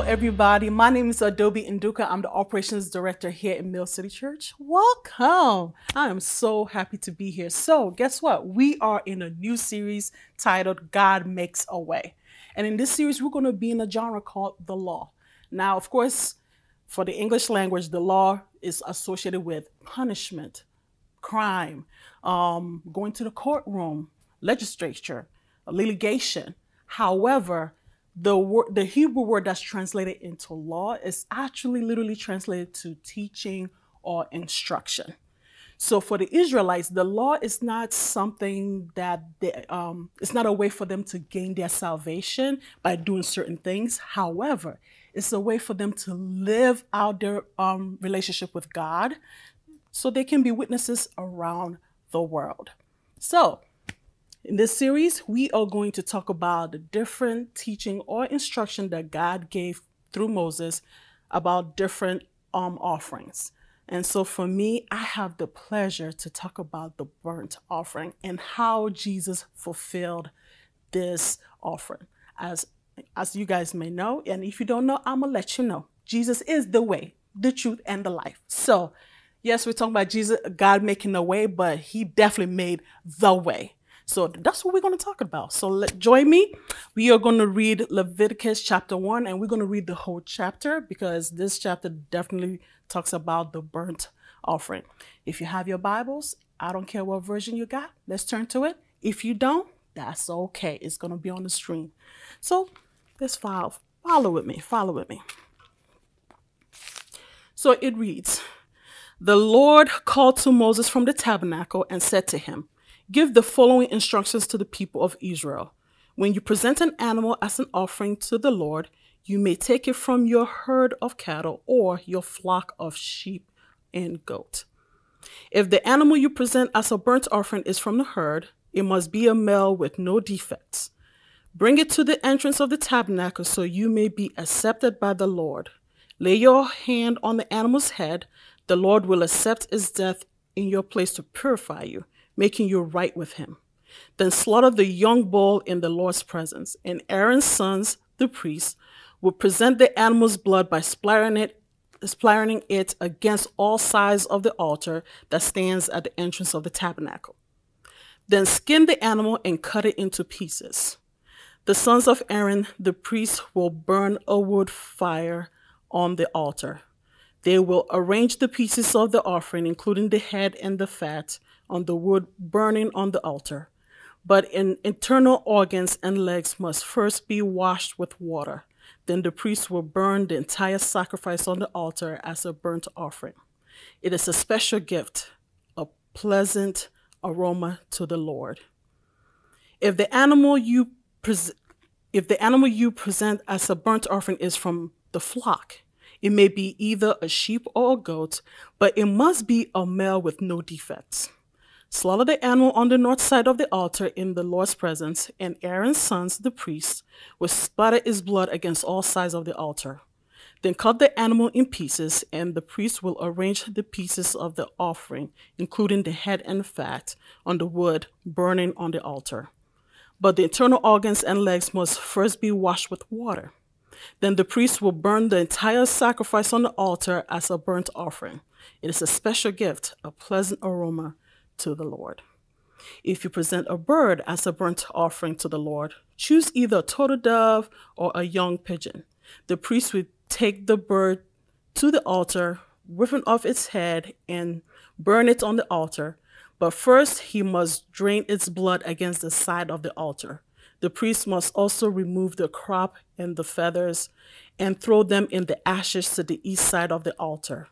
Hello, everybody. My name is Adobe Induka. I'm the operations director here in Mill City Church. Welcome. I am so happy to be here. So, guess what? We are in a new series titled God Makes a Way. And in this series, we're going to be in a genre called the law. Now, of course, for the English language, the law is associated with punishment, crime, um, going to the courtroom, legislature, litigation. However, the word, the Hebrew word that's translated into law is actually literally translated to teaching or instruction. So for the Israelites, the law is not something that they, um, it's not a way for them to gain their salvation by doing certain things. However, it's a way for them to live out their um, relationship with God, so they can be witnesses around the world. So in this series, we are going to talk about the different teaching or instruction that God gave through Moses about different um, offerings. And so for me, I have the pleasure to talk about the burnt offering and how Jesus fulfilled this offering. As, as you guys may know, and if you don't know, I'm to let you know. Jesus is the way, the truth, and the life. So, yes, we're talking about Jesus, God making the way, but he definitely made the way. So that's what we're going to talk about. So let, join me. We are going to read Leviticus chapter 1 and we're going to read the whole chapter because this chapter definitely talks about the burnt offering. If you have your Bibles, I don't care what version you got, let's turn to it. If you don't, that's okay. It's going to be on the screen. So let's follow, follow with me. Follow with me. So it reads The Lord called to Moses from the tabernacle and said to him, Give the following instructions to the people of Israel. When you present an animal as an offering to the Lord, you may take it from your herd of cattle or your flock of sheep and goat. If the animal you present as a burnt offering is from the herd, it must be a male with no defects. Bring it to the entrance of the tabernacle so you may be accepted by the Lord. Lay your hand on the animal's head. The Lord will accept its death in your place to purify you making you right with him. Then slaughter the young bull in the Lord's presence, and Aaron's sons, the priests, will present the animal's blood by splattering it, splattering it against all sides of the altar that stands at the entrance of the tabernacle. Then skin the animal and cut it into pieces. The sons of Aaron, the priests, will burn a wood fire on the altar. They will arrange the pieces of the offering, including the head and the fat, on the wood burning on the altar. But in internal organs and legs must first be washed with water. Then the priest will burn the entire sacrifice on the altar as a burnt offering. It is a special gift, a pleasant aroma to the Lord. If the animal you if the animal you present as a burnt offering is from the flock, it may be either a sheep or a goat, but it must be a male with no defects. Slaughter the animal on the north side of the altar in the Lord's presence, and Aaron's sons, the priests, will splatter its blood against all sides of the altar. Then cut the animal in pieces, and the priest will arrange the pieces of the offering, including the head and fat, on the wood burning on the altar. But the internal organs and legs must first be washed with water. Then the priest will burn the entire sacrifice on the altar as a burnt offering. It is a special gift, a pleasant aroma to the Lord. If you present a bird as a burnt offering to the Lord, choose either a turtle dove or a young pigeon. The priest would take the bird to the altar, ripping off its head, and burn it on the altar. But first, he must drain its blood against the side of the altar. The priest must also remove the crop and the feathers and throw them in the ashes to the east side of the altar.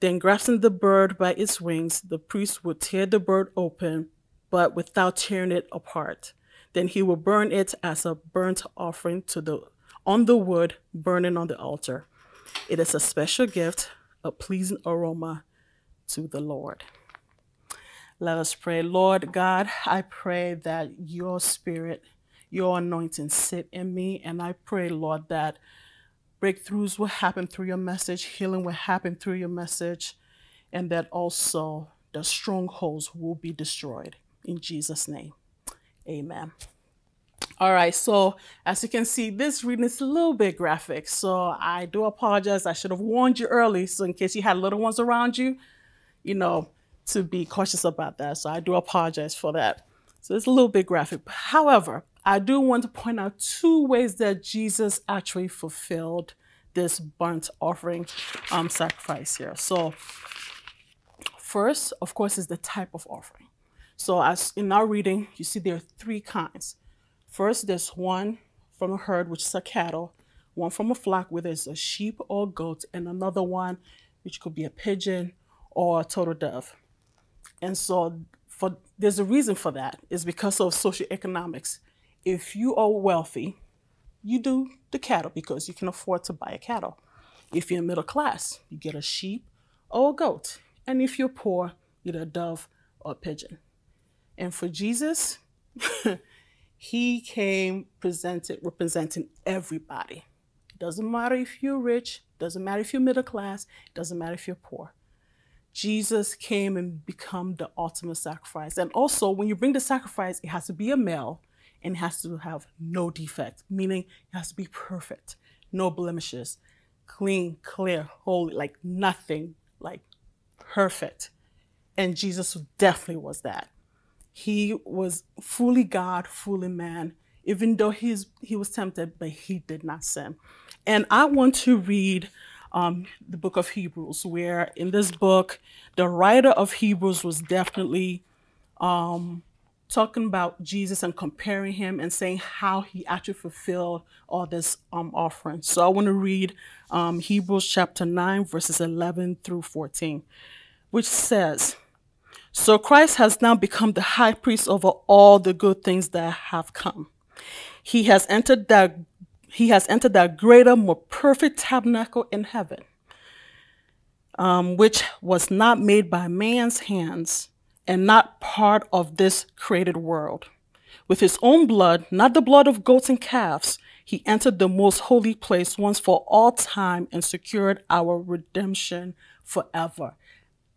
Then, grasping the bird by its wings, the priest would tear the bird open, but without tearing it apart. Then he will burn it as a burnt offering to the on the wood burning on the altar. It is a special gift, a pleasing aroma to the Lord. Let us pray. Lord God, I pray that your spirit, your anointing sit in me, and I pray, Lord, that breakthroughs will happen through your message, healing will happen through your message, and that also the strongholds will be destroyed. In Jesus' name, amen. All right, so as you can see, this reading is a little bit graphic, so I do apologize. I should have warned you early, so in case you had little ones around you, you know, to be cautious about that. So I do apologize for that. So it's a little bit graphic. However, I do want to point out two ways that Jesus actually fulfilled this burnt offering um, sacrifice here. So first, of course, is the type of offering. So as in our reading, you see there are three kinds. First, there's one from a herd, which is a cattle, one from a flock, whether it's a sheep or goat, and another one, which could be a pigeon or a turtle dove. And so for there's a reason for that, is because of socioeconomics. If you are wealthy, you do the cattle because you can afford to buy a cattle. If you're middle class, you get a sheep or a goat. And if you're poor, you get a dove or a pigeon. And for Jesus, he came presented representing everybody. It doesn't matter if you're rich, doesn't matter if you're middle class, it doesn't matter if you're poor. Jesus came and become the ultimate sacrifice. And also, when you bring the sacrifice, it has to be a male and it has to have no defect, meaning it has to be perfect, no blemishes, clean, clear, holy, like nothing, like perfect. And Jesus definitely was that. He was fully God, fully man, even though he's, he was tempted, but he did not sin. And I want to read um, the book of Hebrews, where in this book, the writer of Hebrews was definitely um, talking about Jesus and comparing him and saying how he actually fulfilled all this um, offering. So I want to read um, Hebrews chapter 9, verses 11 through 14, which says, So Christ has now become the high priest over all the good things that have come. He has entered that he has entered that greater, more perfect tabernacle in heaven, um, which was not made by man's hands and not part of this created world. With his own blood, not the blood of goats and calves, he entered the most holy place once for all time and secured our redemption forever.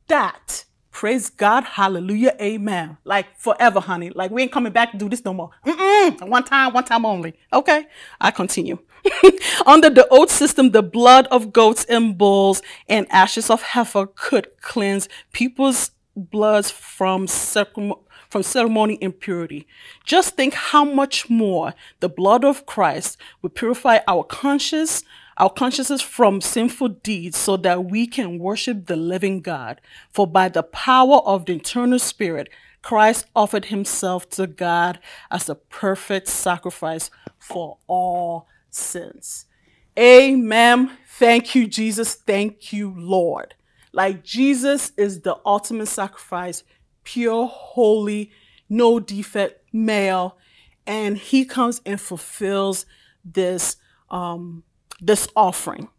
That, praise God, hallelujah, amen. Like forever, honey. Like we ain't coming back to do this no more. Mm-mm. One time, one time only. Okay, I continue. Under the old system, the blood of goats and bulls and ashes of heifer could cleanse people's bloods from from ceremony impurity. Just think how much more the blood of Christ will purify our conscience, our consciences from sinful deeds so that we can worship the living God. For by the power of the eternal spirit, Christ offered himself to God as a perfect sacrifice for all sins. Amen. Thank you, Jesus. Thank you, Lord. Like Jesus is the ultimate sacrifice, pure, holy, no defect, male, and he comes and fulfills this um, this offering.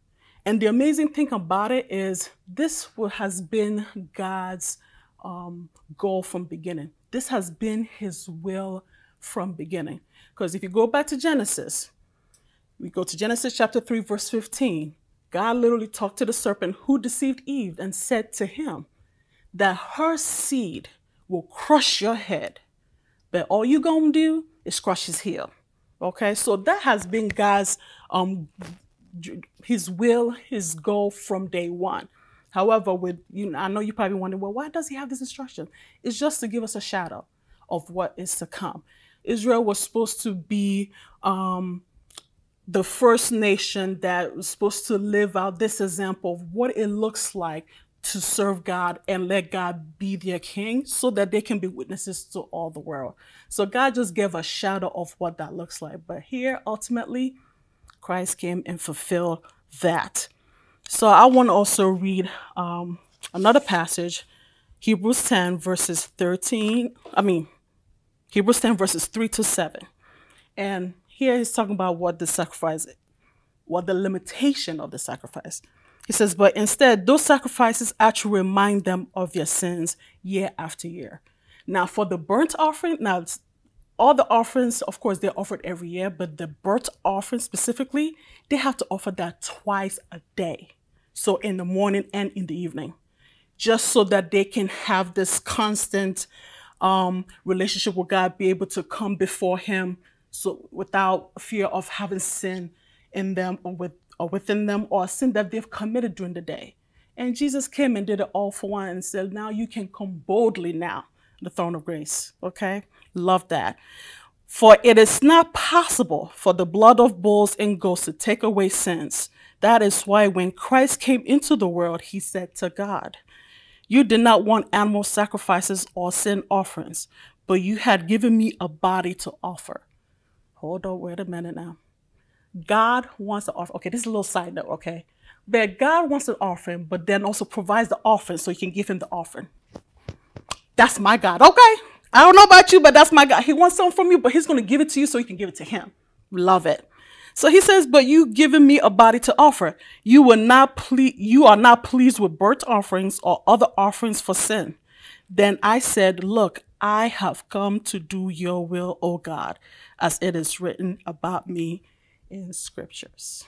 And the amazing thing about it is this has been God's um, goal from beginning. This has been His will from beginning. Because if you go back to Genesis, we go to Genesis chapter 3, verse 15. God literally talked to the serpent who deceived Eve and said to him that her seed will crush your head, but all you're going to do is crush his heel. Okay, so that has been God's um his will, his goal from day one. However, with you know, I know you probably wondering, well, why does he have this instruction? It's just to give us a shadow of what is to come. Israel was supposed to be um, the first nation that was supposed to live out this example of what it looks like to serve God and let God be their king so that they can be witnesses to all the world. So God just gave a shadow of what that looks like. But here, ultimately, Christ came and fulfilled that. So I want to also read um, another passage, Hebrews 10, verses 13. I mean, Hebrews 10, verses 3 to 7. And here he's talking about what the sacrifice, what the limitation of the sacrifice. He says, but instead, those sacrifices actually remind them of their sins year after year. Now, for the burnt offering, now all the offerings, of course, they're offered every year, but the burnt offering specifically, they have to offer that twice a day. So in the morning and in the evening, just so that they can have this constant um, relationship with God, be able to come before Him so without fear of having sin in them or with or within them or sin that they've committed during the day. And Jesus came and did it all for one and said, Now you can come boldly now, the throne of grace. Okay? Love that. For it is not possible for the blood of bulls and goats to take away sins. That is why when Christ came into the world, he said to God, You did not want animal sacrifices or sin offerings, but you had given me a body to offer. Hold on, wait a minute now. God wants to offer. Okay, this is a little side note, okay? But God wants an offering, but then also provides the offering so you can give him the offering. That's my God, okay? I don't know about you, but that's my God. He wants something from you, but he's to give it to you so you can give it to him. Love it. So he says, but you given me a body to offer. You will not ple- you are not pleased with burnt offerings or other offerings for sin. Then I said, look, I have come to do your will, O God, as it is written about me in scriptures.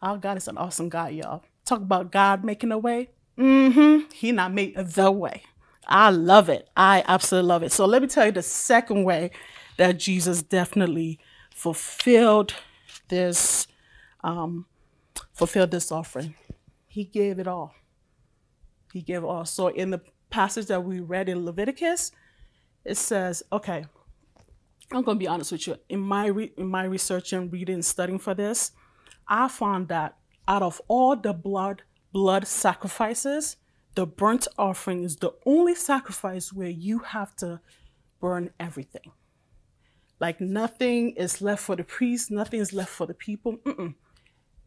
Our God is an awesome God, y'all. Talk about God making a way. Mm-hmm. He not made the way. I love it. I absolutely love it. So let me tell you the second way that Jesus definitely fulfilled this um, fulfilled this offering. He gave it all. He gave all. So in the passage that we read in Leviticus, it says, okay, I'm going to be honest with you. In my re- in my research and reading and studying for this, I found that out of all the blood blood sacrifices, the burnt offering is the only sacrifice where you have to burn everything. Like nothing is left for the priest, nothing is left for the people. Mm-mm.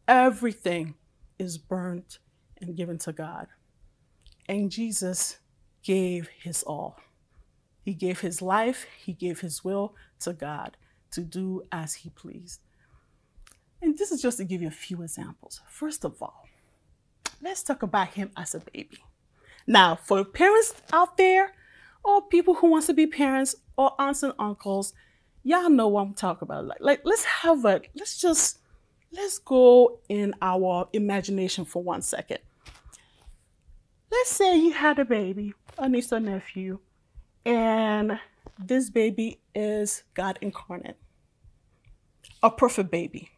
Everything is burnt and given to God. And Jesus gave his all. He gave his life, he gave his will to God to do as he pleased. And this is just to give you a few examples. First of all, let's talk about him as a baby. Now, for parents out there, or people who wants to be parents, or aunts and uncles, y'all know what I'm talking about. Like, like let's have a let's just let's go in our imagination for one second. Let's say you had a baby, a niece or nephew, and this baby is God incarnate, a perfect baby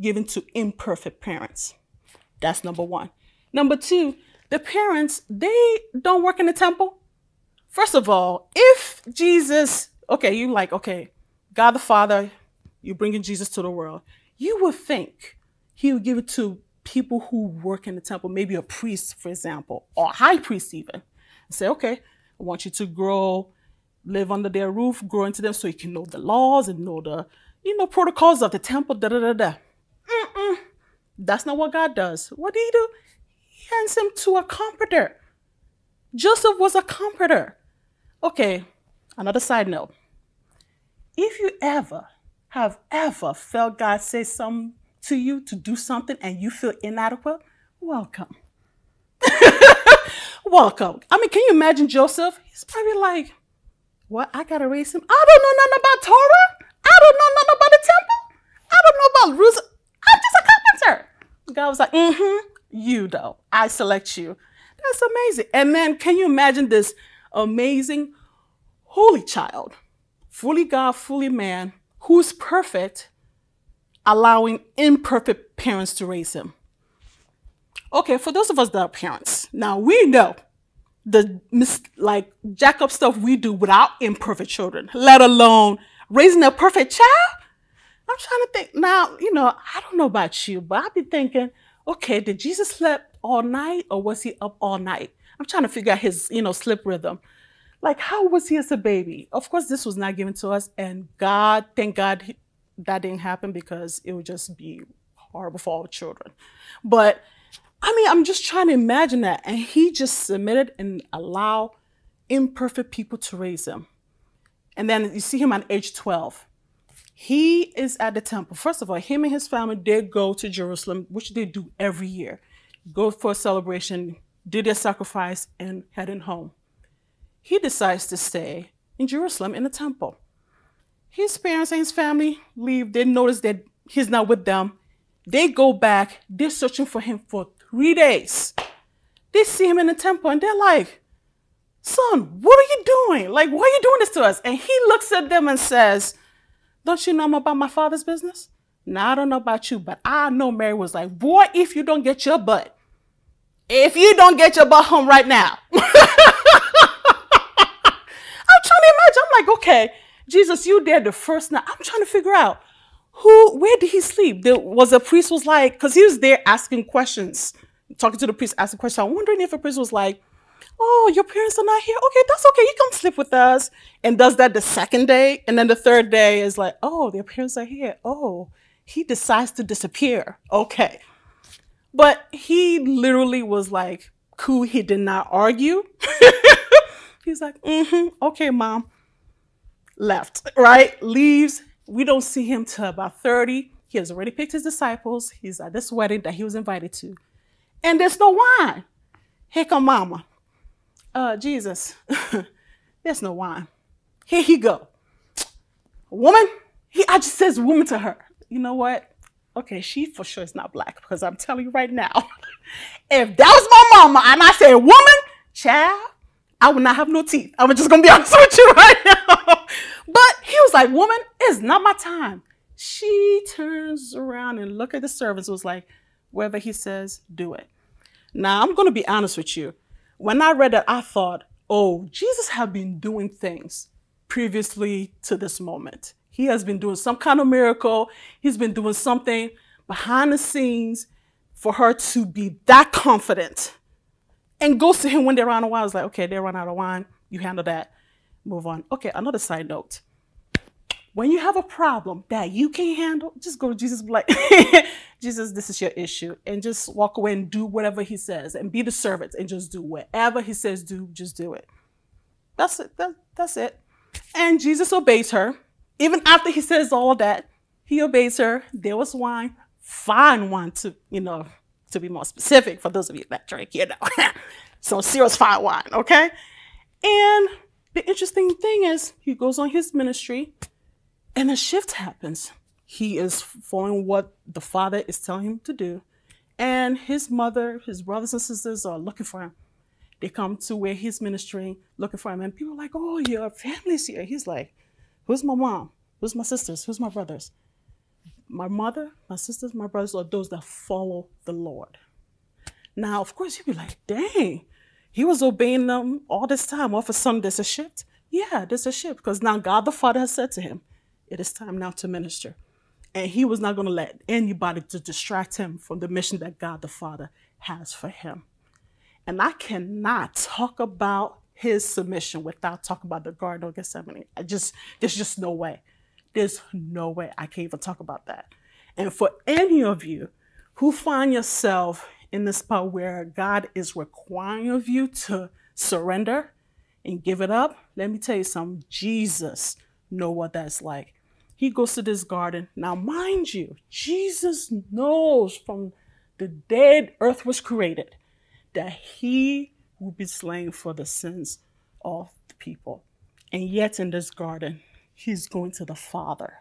given to imperfect parents. That's number one. Number two, the parents, they don't work in the temple. First of all, if Jesus okay, you like, okay, God the Father, you're bringing Jesus to the world. You would think he would give it to people who work in the temple, maybe a priest, for example, or high priest even, say, okay, I want you to grow, live under their roof, grow into them so you can know the laws and know the, you know, protocols of the temple, da da da da. Mm-mm. That's not what God does. What did he do? He hands him to a comforter. Joseph was a comforter. Okay, another side note. If you ever have ever felt God say something to you to do something and you feel inadequate, welcome. welcome. I mean, can you imagine Joseph? He's probably like, what? I gotta raise him. I don't know nothing about Torah. I don't know nothing about the temple. I don't know about rules. I'm just a carpenter. God was like, mm-hmm, you though. I select you. That's amazing. And then can you imagine this amazing holy child fully God, fully man, who's perfect, allowing imperfect parents to raise him. Okay, for those of us that are parents, now we know the like jack up stuff we do without imperfect children, let alone raising a perfect child. I'm trying to think now, you know, I don't know about you, but I've been thinking, okay, did Jesus sleep all night or was he up all night? I'm trying to figure out his, you know, sleep rhythm. Like, how was he as a baby? Of course, this was not given to us, and God, thank God that didn't happen because it would just be horrible for all children. But I mean, I'm just trying to imagine that. And he just submitted and allowed imperfect people to raise him. And then you see him at age 12. He is at the temple. First of all, him and his family, did go to Jerusalem, which they do every year. Go for a celebration, do their sacrifice, and heading home he decides to stay in Jerusalem in the temple. His parents and his family leave. They notice that he's not with them. They go back. They're searching for him for three days. They see him in the temple and they're like, Son, what are you doing? Like, why are you doing this to us? And he looks at them and says, Don't you know I'm about my father's business? Now, I don't know about you, but I know Mary was like, Boy, if you don't get your butt, if you don't get your butt home right now. I'm trying to imagine. I'm like, okay, Jesus, you there the first night. I'm trying to figure out who, where did he sleep? There was a priest was like, because he was there asking questions, talking to the priest, asking questions. I'm wondering if a priest was like, oh, your parents are not here. Okay, that's okay. You come sleep with us. And does that the second day. And then the third day is like, oh, their parents are here. Oh, he decides to disappear. Okay. But he literally was like, cool. He did not argue. He's like, mm-hmm. Okay, mom. Left, right? Leaves. We don't see him till about 30. He has already picked his disciples. He's at this wedding that he was invited to. And there's no wine. Here come mama uh, Jesus, there's no wine. Here he go. Woman, he I just says woman to her. You know what? Okay, she for sure is not black because I'm telling you right now, if that was my mama and I said woman, child, I would not have no teeth. I'm just gonna be honest with you right now. But he was like, woman, it's not my time. She turns around and look at the servants, was like, whatever he says, do it. Now I'm gonna be honest with you when I read that, I thought, oh, Jesus had been doing things previously to this moment. He has been doing some kind of miracle. He's been doing something behind the scenes for her to be that confident and goes to him when they run out of wine. I was like, okay, they run out of wine. You handle that. Move on. Okay, another side note. When you have a problem that you can't handle, just go to Jesus like, Jesus, this is your issue. And just walk away and do whatever he says and be the servant and just do whatever he says do, just do it. That's it. That, that's it. And Jesus obeys her. Even after he says all that, he obeys her. There was wine, fine wine to, you know, to be more specific for those of you that drink, you know. so serious fine wine, okay? And the interesting thing is he goes on his ministry and a shift happens. He is following what the father is telling him to do. And his mother, his brothers and sisters are looking for him. They come to where he's ministering, looking for him. And people are like, oh, your family's here. He's like, who's my mom? Who's my sisters? Who's my brothers? My mother, my sisters, my brothers are those that follow the Lord. Now, of course, you'd be like, dang, he was obeying them all this time. All of a sudden, there's a shift. Yeah, there's a shift because now God the Father has said to him, it is time now to minister. And he was not going to let anybody to distract him from the mission that God the Father has for him. And I cannot talk about his submission without talking about the Garden of Gethsemane. I just, there's just no way. There's no way I can even talk about that. And for any of you who find yourself in this part where God is requiring of you to surrender and give it up, let me tell you something. Jesus know what that's like. He goes to this garden. Now, mind you, Jesus knows from the day earth was created that he will be slain for the sins of the people. And yet, in this garden, he's going to the Father.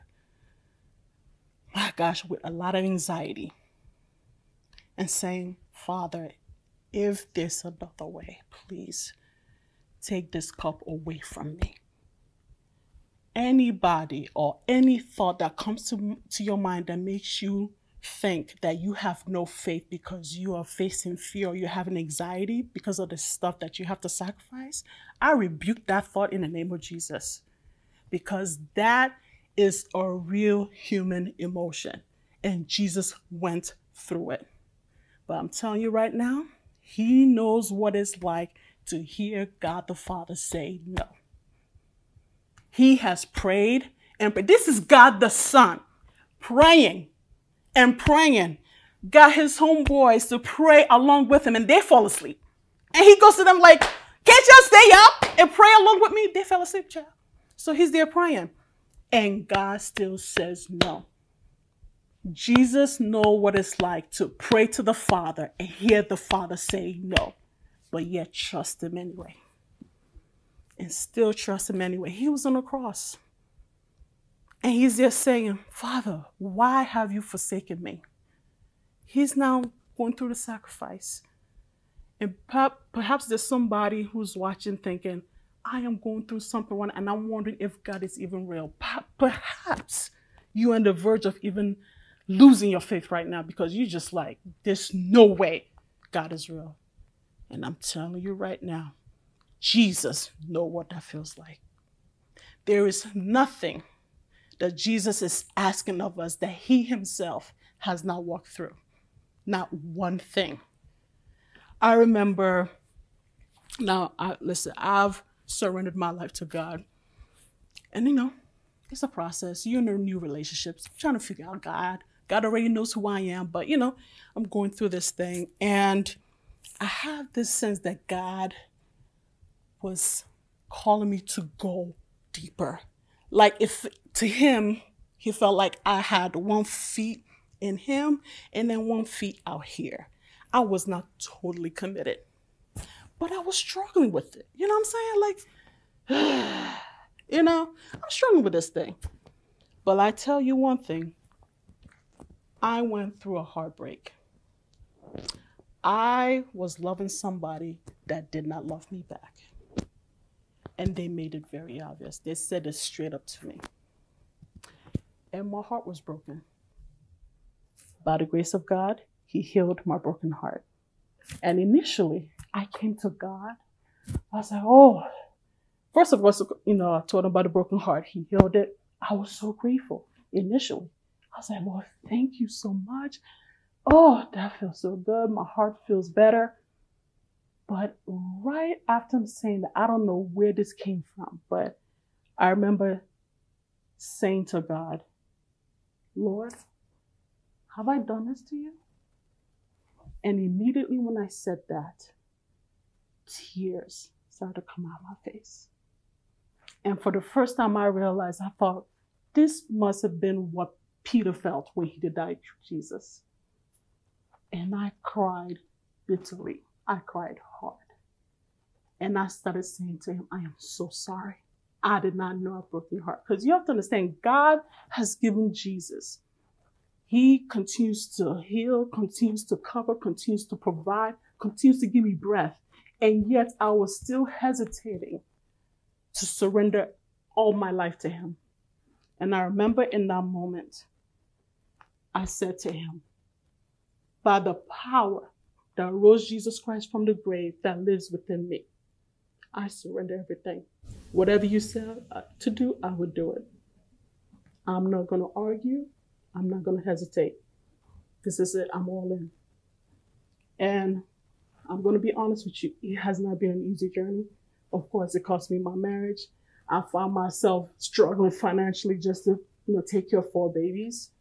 My gosh, with a lot of anxiety and saying, Father, if there's another way, please take this cup away from me anybody or any thought that comes to, to your mind that makes you think that you have no faith because you are facing fear or you're having anxiety because of the stuff that you have to sacrifice, I rebuke that thought in the name of Jesus because that is a real human emotion and Jesus went through it. But I'm telling you right now, he knows what it's like to hear God the Father say no. He has prayed and prayed. This is God the Son praying and praying. Got his homeboys to pray along with him and they fall asleep. And he goes to them like, can't y'all stay up and pray along with me? They fell asleep, child. So he's there praying. And God still says no. Jesus know what it's like to pray to the Father and hear the Father say no, but yet trust him anyway and still trust him anyway. He was on the cross. And he's just saying, Father, why have you forsaken me? He's now going through the sacrifice. And perhaps there's somebody who's watching thinking, I am going through something and I'm wondering if God is even real. Perhaps you're on the verge of even losing your faith right now because you're just like, there's no way God is real. And I'm telling you right now, Jesus know what that feels like. There is nothing that Jesus is asking of us that he himself has not walked through. Not one thing. I remember now I listen, I've surrendered my life to God. And you know, it's a process. You're in a new relationships, trying to figure out God. God already knows who I am, but you know, I'm going through this thing and I have this sense that God was calling me to go deeper. Like if to him, he felt like I had one feet in him and then one feet out here. I was not totally committed, but I was struggling with it. You know what I'm saying? Like, you know, I'm struggling with this thing. But I tell you one thing I went through a heartbreak. I was loving somebody that did not love me back. And they made it very obvious. They said it straight up to me. And my heart was broken. By the grace of God, He healed my broken heart. And initially, I came to God. I was like, oh, first of all, you know, I told him about the broken heart. He healed it. I was so grateful initially. I was like, Lord, thank you so much. Oh, that feels so good. My heart feels better. But right after I'm saying that, I don't know where this came from, but I remember saying to God, Lord, have I done this to you? And immediately when I said that, tears started to come out of my face. And for the first time, I realized, I thought, this must have been what Peter felt when he denied Jesus. And I cried bitterly. I cried hard. And I started saying to him, I am so sorry. I did not know I broke your heart. Because you have to understand, God has given Jesus. He continues to heal, continues to cover, continues to provide, continues to give me breath. And yet I was still hesitating to surrender all my life to Him. And I remember in that moment, I said to Him, by the power that rose Jesus Christ from the grave that lives within me. I surrender everything. Whatever you said uh, to do, I would do it. I'm not going to argue. I'm not going to hesitate. This is it. I'm all in. And I'm going to be honest with you. It has not been an easy journey. Of course, it cost me my marriage. I found myself struggling financially just to, you know, take care of four babies.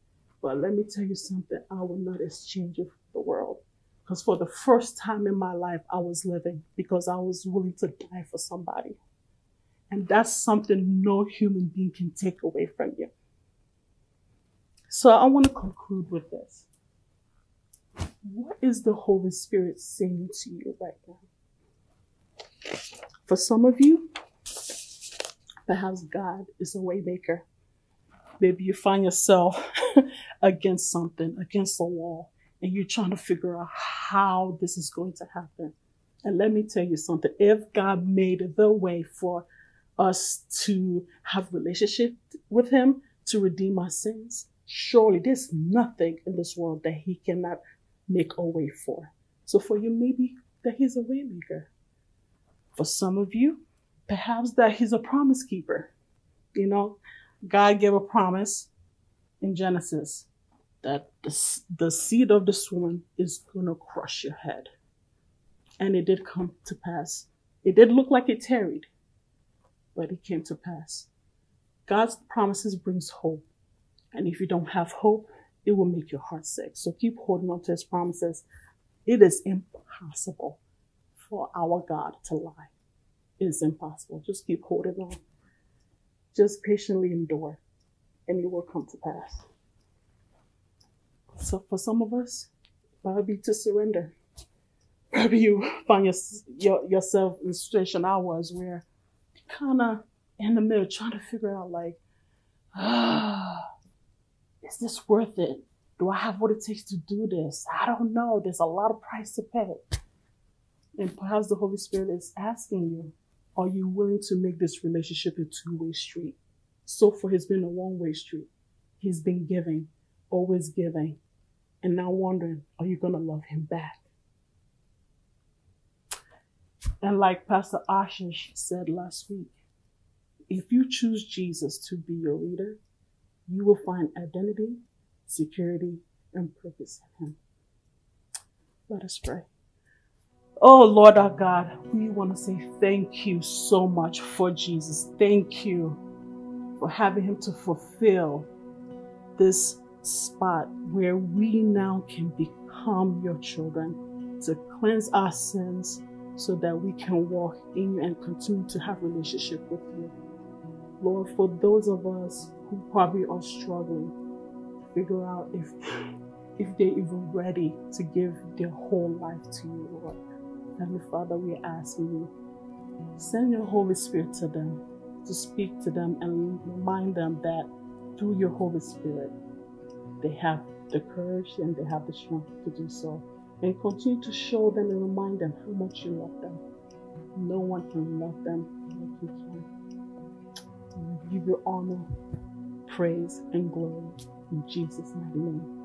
But let me tell you something. I will not exchange it for the world. Because for the first time in my life, I was living because I was willing to die for somebody. And that's something no human being can take away from you. So I want to conclude with this. What is the Holy Spirit saying to you right now? For some of you, perhaps God is a waymaker. Maybe you find yourself against something, against a wall, and you're trying to figure out how this is going to happen. And let me tell you something. If God made the way for us to have relationship with him, to redeem our sins, surely there's nothing in this world that he cannot make a way for. So for you, maybe that he's a waymaker. For some of you, perhaps that he's a promise keeper. You know, God gave a promise in Genesis that the, the seed of this woman is going to crush your head. And it did come to pass. It did look like it tarried, but it came to pass. God's promises brings hope. And if you don't have hope, it will make your heart sick. So keep holding on to his promises. It is impossible for our God to lie. It is impossible. Just keep holding on. Just patiently endure, and it will come to pass. So for some of us, probably to surrender. Maybe you find your, your, yourself in a situation I was where kind of in the middle trying to figure out like, ah, is this worth it? Do I have what it takes to do this? I don't know. There's a lot of price to pay. And perhaps the Holy Spirit is asking you, are you willing to make this relationship a two-way street? So far, it's been a one-way street. He's been giving, always giving. And now wondering, are you going to love him back? And like Pastor Ashish said last week, if you choose Jesus to be your leader, you will find identity, security, and purpose in him. Let us pray. Oh Lord our God, we want to say thank you so much for Jesus. Thank you for having him to fulfill this spot where we now can become your children, to cleanse our sins so that we can walk in you and continue to have relationship with you. Lord, for those of us who probably are struggling, figure out if if they're even ready to give their whole life to you, Lord. Heavenly Father, we asking you, send your Holy Spirit to them, to speak to them and remind them that through your Holy Spirit, they have the courage and they have the strength to do so. And continue to show them and remind them how much you love them. No one can love them like you can. We give you honor, praise, and glory in Jesus' mighty name.